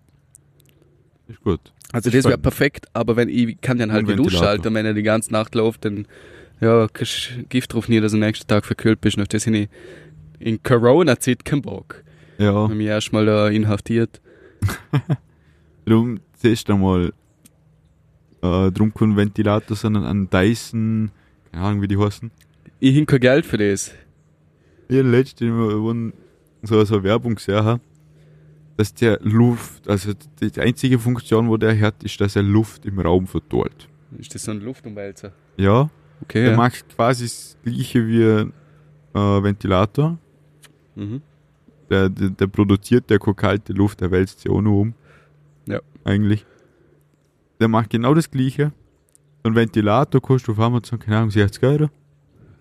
Ist gut. Also Das das wäre perfekt, aber wenn ich kann den halt Und wieder ausschalten, wenn er die ganze Nacht läuft, dann ja, kriegst du Gift drauf nie, dass du am nächsten Tag verkühlt bist. Und auf das habe ich in Corona-Zeit keinen Bock. Ja. Haben mich erstmal da inhaftiert. [LAUGHS] Darum zuerst einmal äh, drum kein Ventilator, sondern ein Dyson, keine Ahnung wie die heißen. Ich hin kein Geld für das. Habe letztens mal so, so eine Werbung gesehen, habe, dass der Luft, also die einzige Funktion, wo der hat, ist, dass er Luft im Raum verteilt. Ist das so ein Luftumwälzer? Ja, Okay, der ja. macht quasi das gleiche wie ein äh, Ventilator. Mhm. Der, der, der produziert der keine kalte Luft, der wälzt sie auch nur um. Ja. Eigentlich. Der macht genau das gleiche. So ein Ventilator kostet auf Amazon, keine Ahnung, 60 Euro.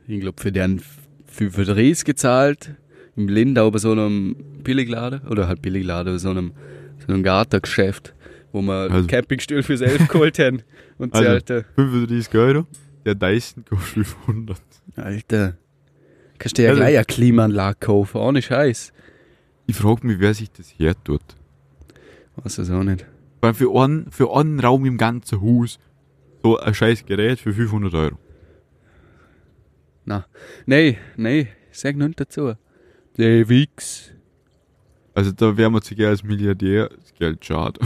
Ich glaube, für den für Verdrehs gezahlt, im Lindau bei so einem Billigladen, oder halt Billigladen, bei so einem, so einem Gartengeschäft, wo wir Also- Campingstuhl fürs Elf geholt haben. [LAUGHS] Und Also- sie, Alter, 35 Euro. Der Dyson kostet 500. Alter, kannst du ja Also- gleich eine Klimaanlage kaufen, ohne Scheiß. Ich frage mich, wer sich das her tut. Weiß das auch nicht. Weil für einen, für einen Raum im ganzen Haus so ein scheiß Gerät für 500 Euro. Nee, nee, sag nichts dazu. Der Wix. Also da wäre man zu gerne als Milliardär das Geld schade.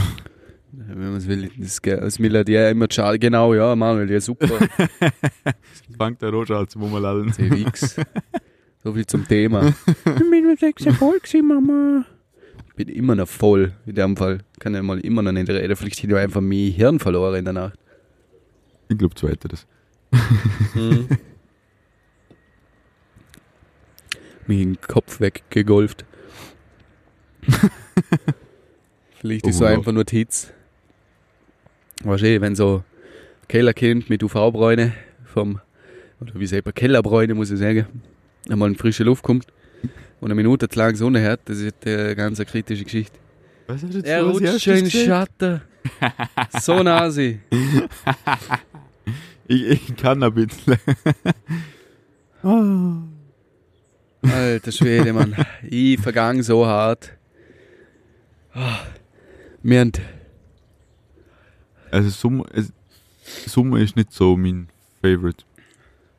Wenn man es will, das Ge- als Milliardär immer schade. Genau, ja, Manuel, ja, super. Das fängt der Roger als Mummerlallen. Der Wix. So viel zum Thema. ich bin mit sechs voll gewesen, Mama. Ich bin immer noch voll, in dem Fall. Kann ja mal immer noch nicht reden. Vielleicht habe ich einfach mein Hirn verloren in der Nacht. Ich glaube zweiteres. [LAUGHS] Mir den Kopf weggegolft. [LAUGHS] Vielleicht ist Oh, so einfach nur die Hitze. Weißt du, eh, wenn so Kellerkind mit UV-Bräune vom, oder wie sagt man, Kellerbräune muss ich sagen, einmal in frische Luft kommt und eine Minute zu lang Sonne hat, das ist eine ganz kritische Geschichte. Was hast du jetzt Er rutscht schon in den? Schatten. so nasi. [LAUGHS] Ich, ich kann ein bisschen. [LAUGHS] Ah. Alter Schwede, Mann. Ich vergang so hart. Wir haben Also Sommer, Sommer ist nicht so mein Favorite.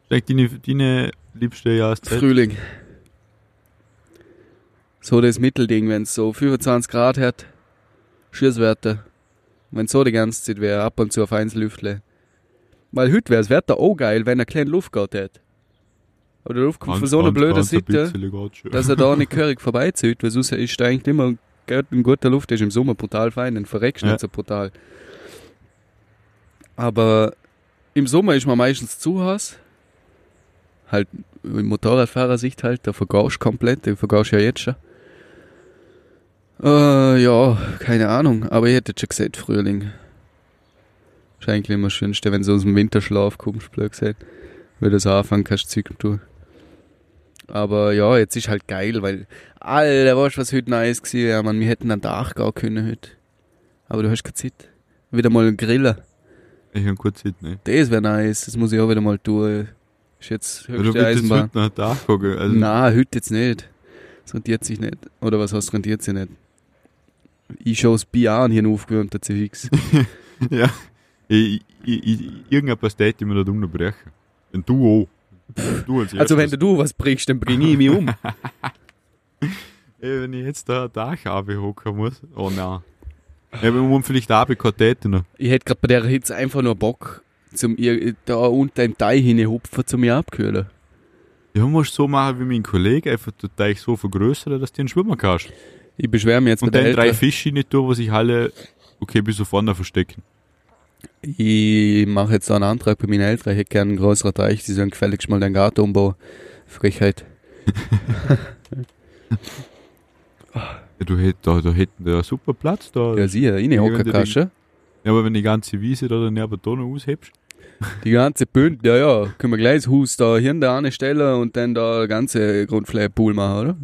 Vielleicht deine, deine liebste Jahreszeit? Frühling. So das Mittelding, wenn es so 25 Grad hat, Schießwetter. Wenn so die ganze Zeit wäre, ab und zu auf eins Lüftle. Weil heute wäre das Wetter auch geil, wenn er kleine Luft geht hat. Aber der Luft kommt von so einer Ganz- blöden ganz ein Seite, schon. dass er da nicht gehörig vorbeizieht, weil sonst ist er eigentlich immer in guter Luft, ist im Sommer brutal fein, dann verreckst du Ja. nicht so brutal. Aber im Sommer ist man meistens zu Hause. Halt im Motorradfahrersicht halt, da vergaust komplett, da vergaust ja jetzt schon. Äh, ja, keine Ahnung, aber ich hätte schon gesagt, Frühling. Ist eigentlich immer das Schönste, wenn du aus dem Winterschlaf kommst, blöd gesagt. Weil du so anfangen kannst, Zeug zu tun. Aber ja, jetzt ist halt geil, weil, Alter, weißt du, was heute nice gewesen wäre, man, wir hätten einen Dach gehen können heute. Aber du hast keine Zeit. Wieder mal einen Griller. Ich habe kurz Zeit, ne? Das wäre nice, das muss ich auch wieder mal tun. Ist jetzt Ja, Du höchste willst jetzt Eisenbahn. heute nach Dach gucken. Also, Nein, heute jetzt nicht. Das rentiert sich nicht. Oder was heißt, rentiert sich nicht? Ich schaue das Bier an, hier aufgewärmt, der CX. [LAUGHS] ja. Ich, ich, ich, irgendein Pastete mir da unterbrechen. Und du auch. Du als Also wenn du was brichst, dann bring ich mich um. [LAUGHS] Ey, wenn ich jetzt da ein Dach hocken muss. Oh nein. Ja, wir haben vielleicht noch. Ich hätte gerade bei der Hitze einfach nur Bock, zum da unter im Teich hinhupfen, zum mich abkühlen. Ja, musst so machen wie mein Kollege, einfach den Teich so vergrößern, dass du einen schwimmen kannst. Ich beschwere mich jetzt Und bei dann drei. Fische nicht tun, was sich alle, okay, bis so vorne verstecken. Ich mache jetzt da einen Antrag bei meinen Eltern. Ich hätte gerne einen größeren Teich. Die sollen gefälligst mal den Garten umbauen. Frechheit. Ja, du hätt, da, da hätten ja super Platz da. Ja, sieh, rein, Hockerkasche. Ja, aber wenn die ganze Wiese da daneben da noch aushebst. [LAUGHS] Die ganze Bünd, ja, ja. Können wir gleich das Haus da hier in der eine Stelle und dann da ganze Grundfläche Pool machen, oder?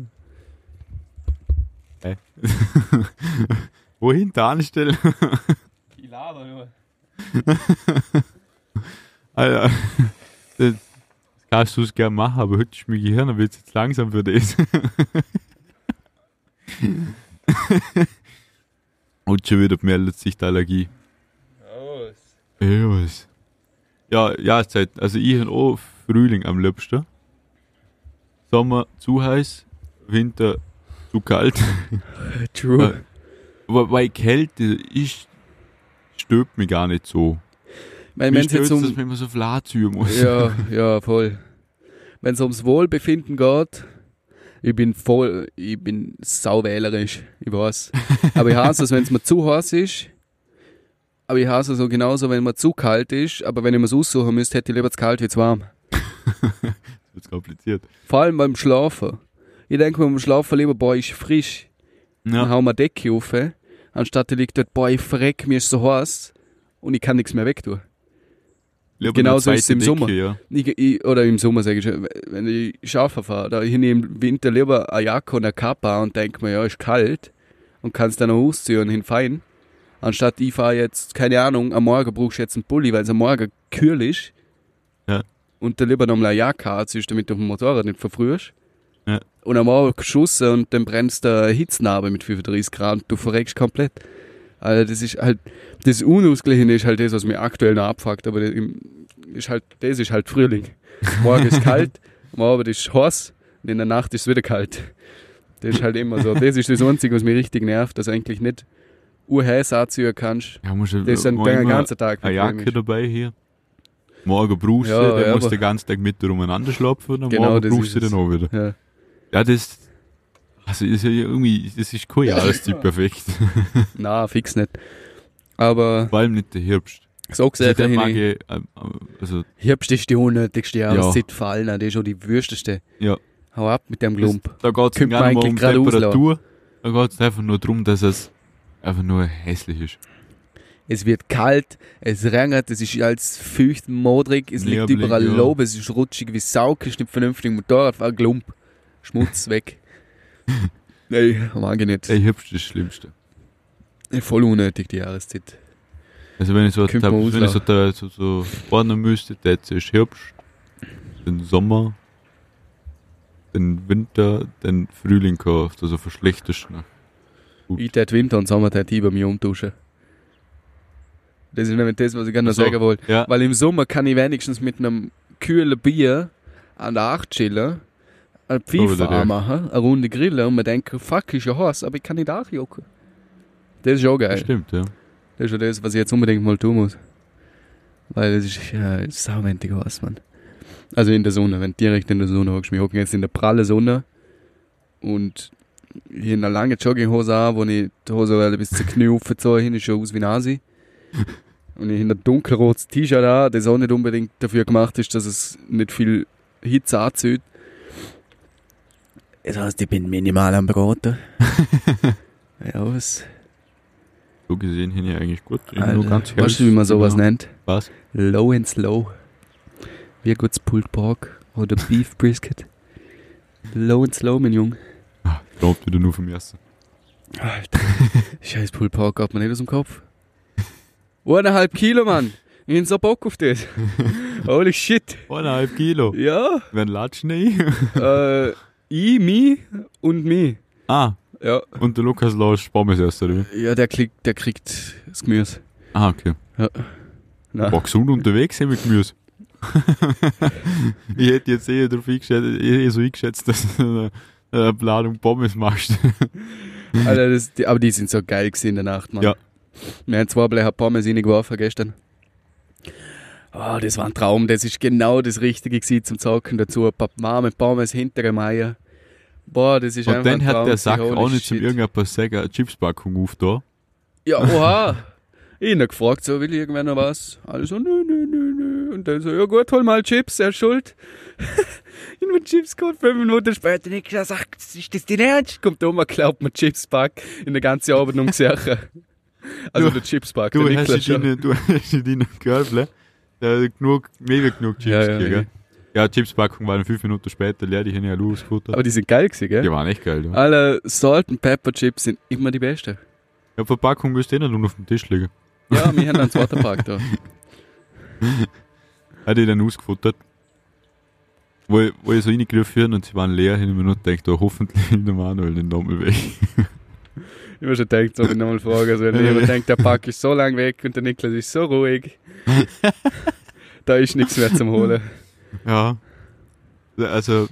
[LAUGHS] Wohin da anstellen? [LAUGHS] laber nur. [LAUGHS] Alter, das kannst du es gerne machen, aber heute ist mein Gehirn wird jetzt langsam für das. Und schon wieder meldet sich die Allergie. Ja, was? Ja, Jahreszeit. Also ich habe auch Frühling am liebsten. Sommer zu heiß, Winter zu kalt. True. Aber bei Kälte ist, stöbt mich gar nicht so. Wenn es jetzt um, dass man immer so ziehen muss. Ja, [LAUGHS] ja, voll. Wenn es ums Wohlbefinden geht, ich bin voll, ich bin sauwählerisch, ich weiß. Aber ich hasse es, wenn es mir zu heiß ist. Aber ich hasse es so genauso, wenn mir zu kalt ist. Aber wenn ich mir es aussuchen müsste, hätte ich lieber zu kalt wie zu warm. [LAUGHS] Das wird kompliziert. Vor allem beim Schlafen. Ich denke mir beim Schlafen lieber, boah, ist frisch. Dann Ja, hau mir die Decke auf, anstatt ich liegt dort, boah, ich verreck, mir ist so heiß und ich kann nichts mehr wegtun. lieber genauso ist es im zweite Sommer. Decke, Ja. Ich, ich, oder im Sommer sage ich schon, wenn ich Schafe fahre, da ich nehme im Winter lieber eine Jacke und eine Kappe an und denke mir, ja, ist kalt und kannst dann noch ausziehen und hinfallen. Anstatt ich fahre jetzt, keine Ahnung, am Morgen brauchst du jetzt einen Pulli, weil es am Morgen kühl ist. Ja. Und dann lieber noch mal eine Jacke anziehst, damit du auf dem Motorrad nicht verfrierst. Ja. Und am Morgen geschossen und dann brennst du eine Hitznarbe mit 35 Grad und du verreckst komplett. Also das ist halt, das Unausgleichende ist halt das, was mir aktuell noch abfuckt, aber das ist halt, das ist halt Frühling. Morgen ist kalt, [LAUGHS] am Abend ist heiß und in der Nacht ist es wieder kalt. Das ist halt immer so. Das ist das Einzige, was mich richtig nervt, dass du eigentlich nicht urheiß anziehen kannst. Ja, musst du Das ist mal den ganzen Tag eine Jacke dabei hier. Morgen brauchst du, Ja, dann musst du den ganzen Tag mit dir umeinander schlafen und Genau, morgen brauchst du den auch wieder. Ja. Ja, das, also ist ja irgendwie, das ist kein Jahreszeit perfekt. [LAUGHS] Na, fix nicht. Aber Vor allem nicht der Herbst. so Also, Henny, ich, ähm, ähm, also, Herbst ist die unnötigste Jahreszeit für allen. Das ist schon die wüsteste. ja. Hau ab mit dem Glump. Das, da geht es Könnte gar man nicht mal um Temperatur. Da geht es einfach nur darum, dass es einfach nur hässlich ist. Es wird kalt, es regnet, es ist alles feucht, modrig, es liegt Neblig, überall ja. Lob, es ist rutschig wie Sau, ist nicht vernünftig Motorrad, war Glump. Schmutz weg. [LAUGHS] Nein, mag ich nicht. Der Herbst ist das Schlimmste. Voll unnötig, die Jahreszeit. Also wenn ich so, man wenn ich so, da, so, so ordnen müsste, jetzt ist Herbst, den Sommer, den Winter, den Frühling kauft, also verschlechterst du. Ich tät Winter und Sommer tät ich bei mir umtauschen. Das ist nämlich das, was ich gerne noch so. sagen wollte. Ja, Weil im Sommer kann ich wenigstens mit einem kühlen Bier an der Acht chillen, eine wieder Pfeife der. machen, eine Runde grillen und mir denken, fuck, ist ja heiß, aber ich kann nicht anjucken. Das ist auch geil. das stimmt, ja. Das ist ja das, was ich jetzt unbedingt mal tun muss. Weil das ist ja saumentig heiß, Mann. Also in der Sonne, wenn du direkt in der Sonne hockst. Wir hocken jetzt in der pralle Sonne und hier in einer langen Jogginghose an, wo ich die Hose bis zur Knie aufgezogen hin, ist schon aus wie Nasi. [LAUGHS] Und ich in ein dunkelrotes T-Shirt an, das auch nicht unbedingt dafür gemacht ist, dass es nicht viel Hitze anzieht. Das heißt, ich bin minimal am Braten. [LAUGHS] ja, was? So gesehen hin ja eigentlich gut. Ich Alter, ganz weißt du, wie man sowas genau. nennt? Was? Low and slow. Wie gutes Pulled Pork oder [LAUGHS] Beef Brisket. Low and slow, mein Junge. Ah, ich glaub wieder nur vom Ersten. Alter. Scheiß Pulled Pork hat man nicht aus dem Kopf. Eineinhalb Kilo, Mann. Ich hab so Bock auf das. [LAUGHS] Holy shit. Eineinhalb Kilo. Ja. Werden latschen eh. Äh, ich, mich und mich. Ah, Ja. und der Lukas Lausch Pommes erst, oder wie? Ja, der kriegt, der kriegt das Gemüse. Ah, okay. Na. War gesund unterwegs sein mit Gemüse. [LAUGHS] ich hätte jetzt eher darauf eingeschätzt, eher so eingeschätzt, dass du eine, eine Ladung Pommes machst. [LAUGHS] Alter, das, die, aber die sind so geil gewesen in der Nacht, Mann. Ja. Wir haben zwei Blecher Pommes reingeworfen gestern. Oh, das war ein Traum. Das ist genau das Richtige gewesen zum Zocken dazu. Ein paar warme Pommes hinter dem Eier. Boah, das ist Und einfach dann ein hat der Sack auch nicht zum sagen, eine Chipspackung auf da. Ja, oha. [LAUGHS] ich hab gefragt, so, will irgendwer noch was? Alle so, nö, nö, nö, nö. Und dann so, ja gut, hol mal Chips, er ist schuld. [LAUGHS] ich mir Chips geholt, fünf Minuten später nicht gesagt, ist das dein Ernst? Kommt um, glaubt mir Chipspack in der ganzen Abend umgesehen. [LAUGHS] Also Du- der Chipspack, Du der hast Niklas schon. deinen, du hast in deinen Körbchen genug, mehr wie genug Chips Ja, ja, gegeben. Ja, Chipspackung waren fünf Minuten später leer, die haben ja alle ausgefuttert. Aber die sind geil gewesen, gell? Die waren echt geil, ja. Alle Salt and Pepper Chips sind immer die besten. Ja, Verpackung müsste eh nicht nur auf dem Tisch liegen. Ja, wir haben einen zweiten Park da. [LAUGHS] Hat ich dann ausgefuttert. Wo, ich- wo ich so reingerufen bin und sie waren leer, habe ich mir nur gedacht, oh, hoffentlich [LAUGHS] der Manuel den nochmal weg. [LAUGHS] Ich habe schon gedacht, soll ich nochmal fragen. Also wenn jemand denkt, der Park ist so lang weg und der Niklas ist so ruhig. da ist nichts mehr zum Holen. Ja. Also,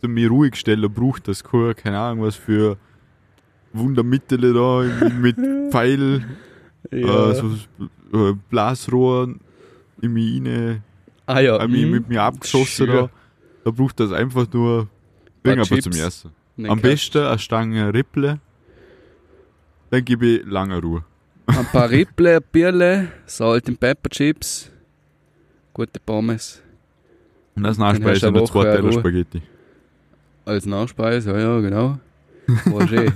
zum mich ruhig stellen braucht das kein, keine Ahnung, was für Wundermittel da mit [LAUGHS] Pfeil, Ja. äh, so äh, Blasrohr in mich rein, ah ja. äh, mich mhm. mit mir abgeschossen Schön. da. Da braucht das einfach nur Ding aber zum Essen. Nicht Am besten eine Stange Ripple, dann gebe ich lange Ruhe. Ein paar Ripple, Birle, Salt and Pepper Chips, gute Pommes. Und als Nachspeise eine zwei Teller. Spaghetti. Als Nachspeise, ja, ja, genau. [LAUGHS] War schön.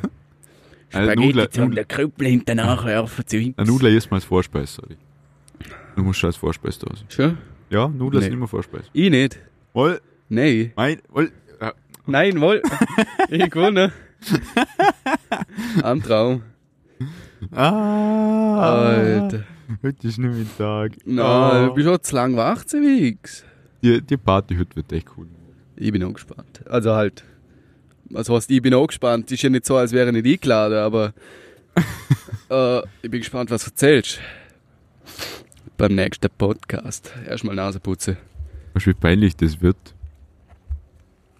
Eine Nudel, den Krüppel hinten nachwerfen zu eine Nudel ist mal als Vorspeise, sorry. Du musst schon als Vorspeise da sein. Schon? Ja, Nudeln Nee. sind immer Vorspeise. Ich nicht. Woll, Nein. mein, woll, ja, Nein, wohl. [LAUGHS] ich gewonnen. Am Traum. Ah, Alter. Heute ist nicht mein Tag. Na, Ah. du bist schon zu lang wach, Wix. Die, die Party heute wird echt cool. Ich bin auch gespannt. Also halt. Also heißt, ich bin auch gespannt. Ist ja nicht so, als wäre ich nicht eingeladen, aber [LAUGHS] äh, ich bin gespannt, was du erzählst. Beim nächsten Podcast. Erstmal Nase putzen. Weißt du, wie peinlich das wird?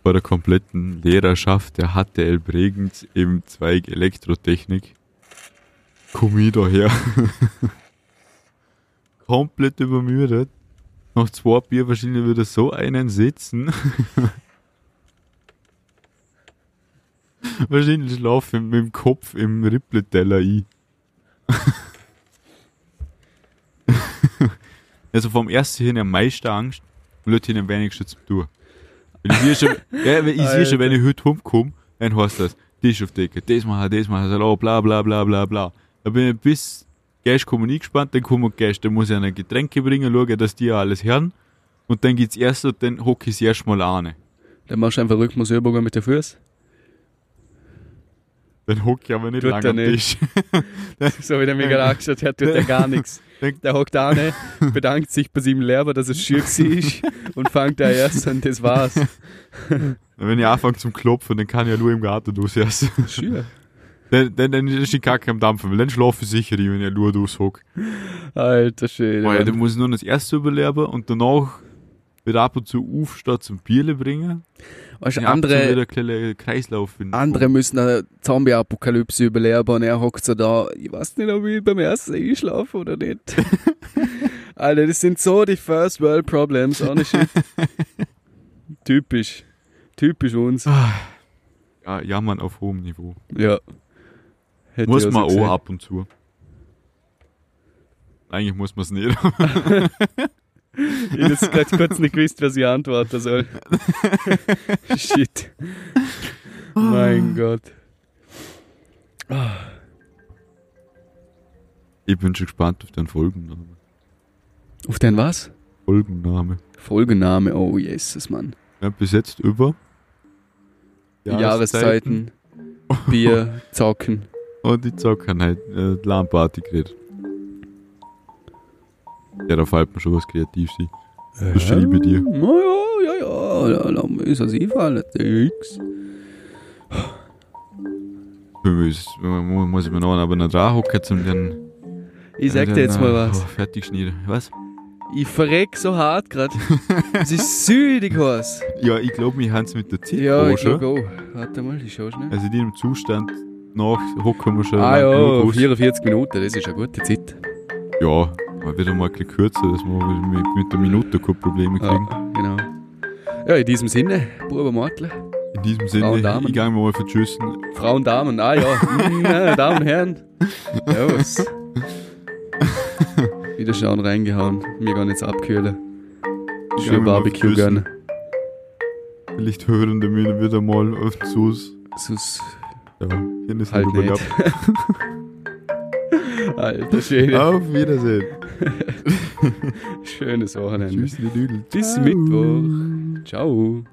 Vor der kompletten Lehrerschaft der HTL Bregenz im Zweig Elektrotechnik. Komm ich daher. [LAUGHS] Komplett übermüdet. Nach zwei Bier wahrscheinlich wieder so einen sitzen. [LAUGHS] wahrscheinlich schlafe ich mit dem Kopf im Rippleteller ein. [LAUGHS] also vom ersten hin am meisten Angst und Leute am wenigsten zu tun. Weil ich sehe schon, [LAUGHS] ja, weil ich sehe schon, wenn ich heute rumkomme, dann heißt das, Tisch auf Decke, das machen, das machen, bla bla bla bla bla. Da bin ich bis Gäste kommen eingespannt, dann kommen Gäste, dann muss ich eine Getränke bringen, schauen, dass die alles hören. Und dann geht's erst und dann hocke ich erst mal an. Dann machst du einfach Rückmusübungen mit den Füßen. Dann hocke ich aber nicht Tut lange am nicht. Tisch. [LAUGHS] So wie der mir gerade angeschaut hat, tut er gar nichts. Der hockt da ne, bedankt sich bei seinem Lehrer, dass es schön war und fängt da erst an, das war's. Wenn ich anfange zum Klopfen, dann kann ich ja nur im Garten durchsetzen. Schön. Dann, dann, dann ist die Kacke am Dampfen, weil dann schlafe ich sicher, wenn ich nur durchhocke. Alter schön. Oh ja, dann muss ich nur das erste überleben und danach wieder ab und zu aufstehen zum Bierle bringen. weißt Ja, andere, Kreislauf in andere müssen eine Zombie-Apokalypse überleben und er hockt so da, ich weiß nicht, ob ich beim ersten einschlafe oder nicht. [LAUGHS] Alter, das sind so die First World Problems, ohne Shit. [LAUGHS] Typisch. Typisch uns. Ja, jammern auf hohem Niveau. Ja. Hätte muss man auch ab und zu. Eigentlich muss man es nicht. Ich hab jetzt gerade kurz nicht gewusst, was ich antworten soll. [LAUGHS] Shit. Mein Gott. ich bin schon gespannt auf den Folgenname. Auf den was? Folgenname. Folgenname, oh Jesus, Mann. Ja, bis jetzt über Jahreszeiten, Bier, [LAUGHS] Zocken. Und die Zockernheit, äh, die LAN-Party geredet. Ja, da fällt mir schon was kreativ sein. Das schreibe ich dir. Na ja, ja, ja, ja, lass mir das einfallen. Nix. Muss, ich mir noch aber noch dran hocken, zum dann. Ich sag dir jetzt mal was. Oh, fertig schneiden. Was? Ich verreck so hart grad. Es ist südig was. Ja, ich glaube, wir haben es mit der Zeit Ja, auch ich schon. glaub auch. Warte mal, ich schau schnell. Also in diesem Zustand nach hocken wir schon Ah ja, genug aus. 44 Minuten, das ist eine gute Zeit. Ja, mal wieder mal ein bisschen kürzer, dass wir mit, mit der Minute keine Probleme kriegen. Ja, genau. Ja, in diesem Sinne, Buben Mortle. In diesem Sinne, Frauen, Damen. ich gehe mal vertschüssen. Frauen, Damen, ah ja. [LAUGHS] Damen und Herren. Servus. [LAUGHS] Wieder schauen reingehauen. Wir gehen jetzt abkühlen. Schön Barbecue gönnen. Vielleicht hören mir wieder mal auf Sus. Sus. Ja, hier ist Halt nicht. [LAUGHS] Alter, schön. Auf Wiedersehen. [LAUGHS] Schönes Wochenende. Tschüss, die. Bis. Mittwoch. Ciao.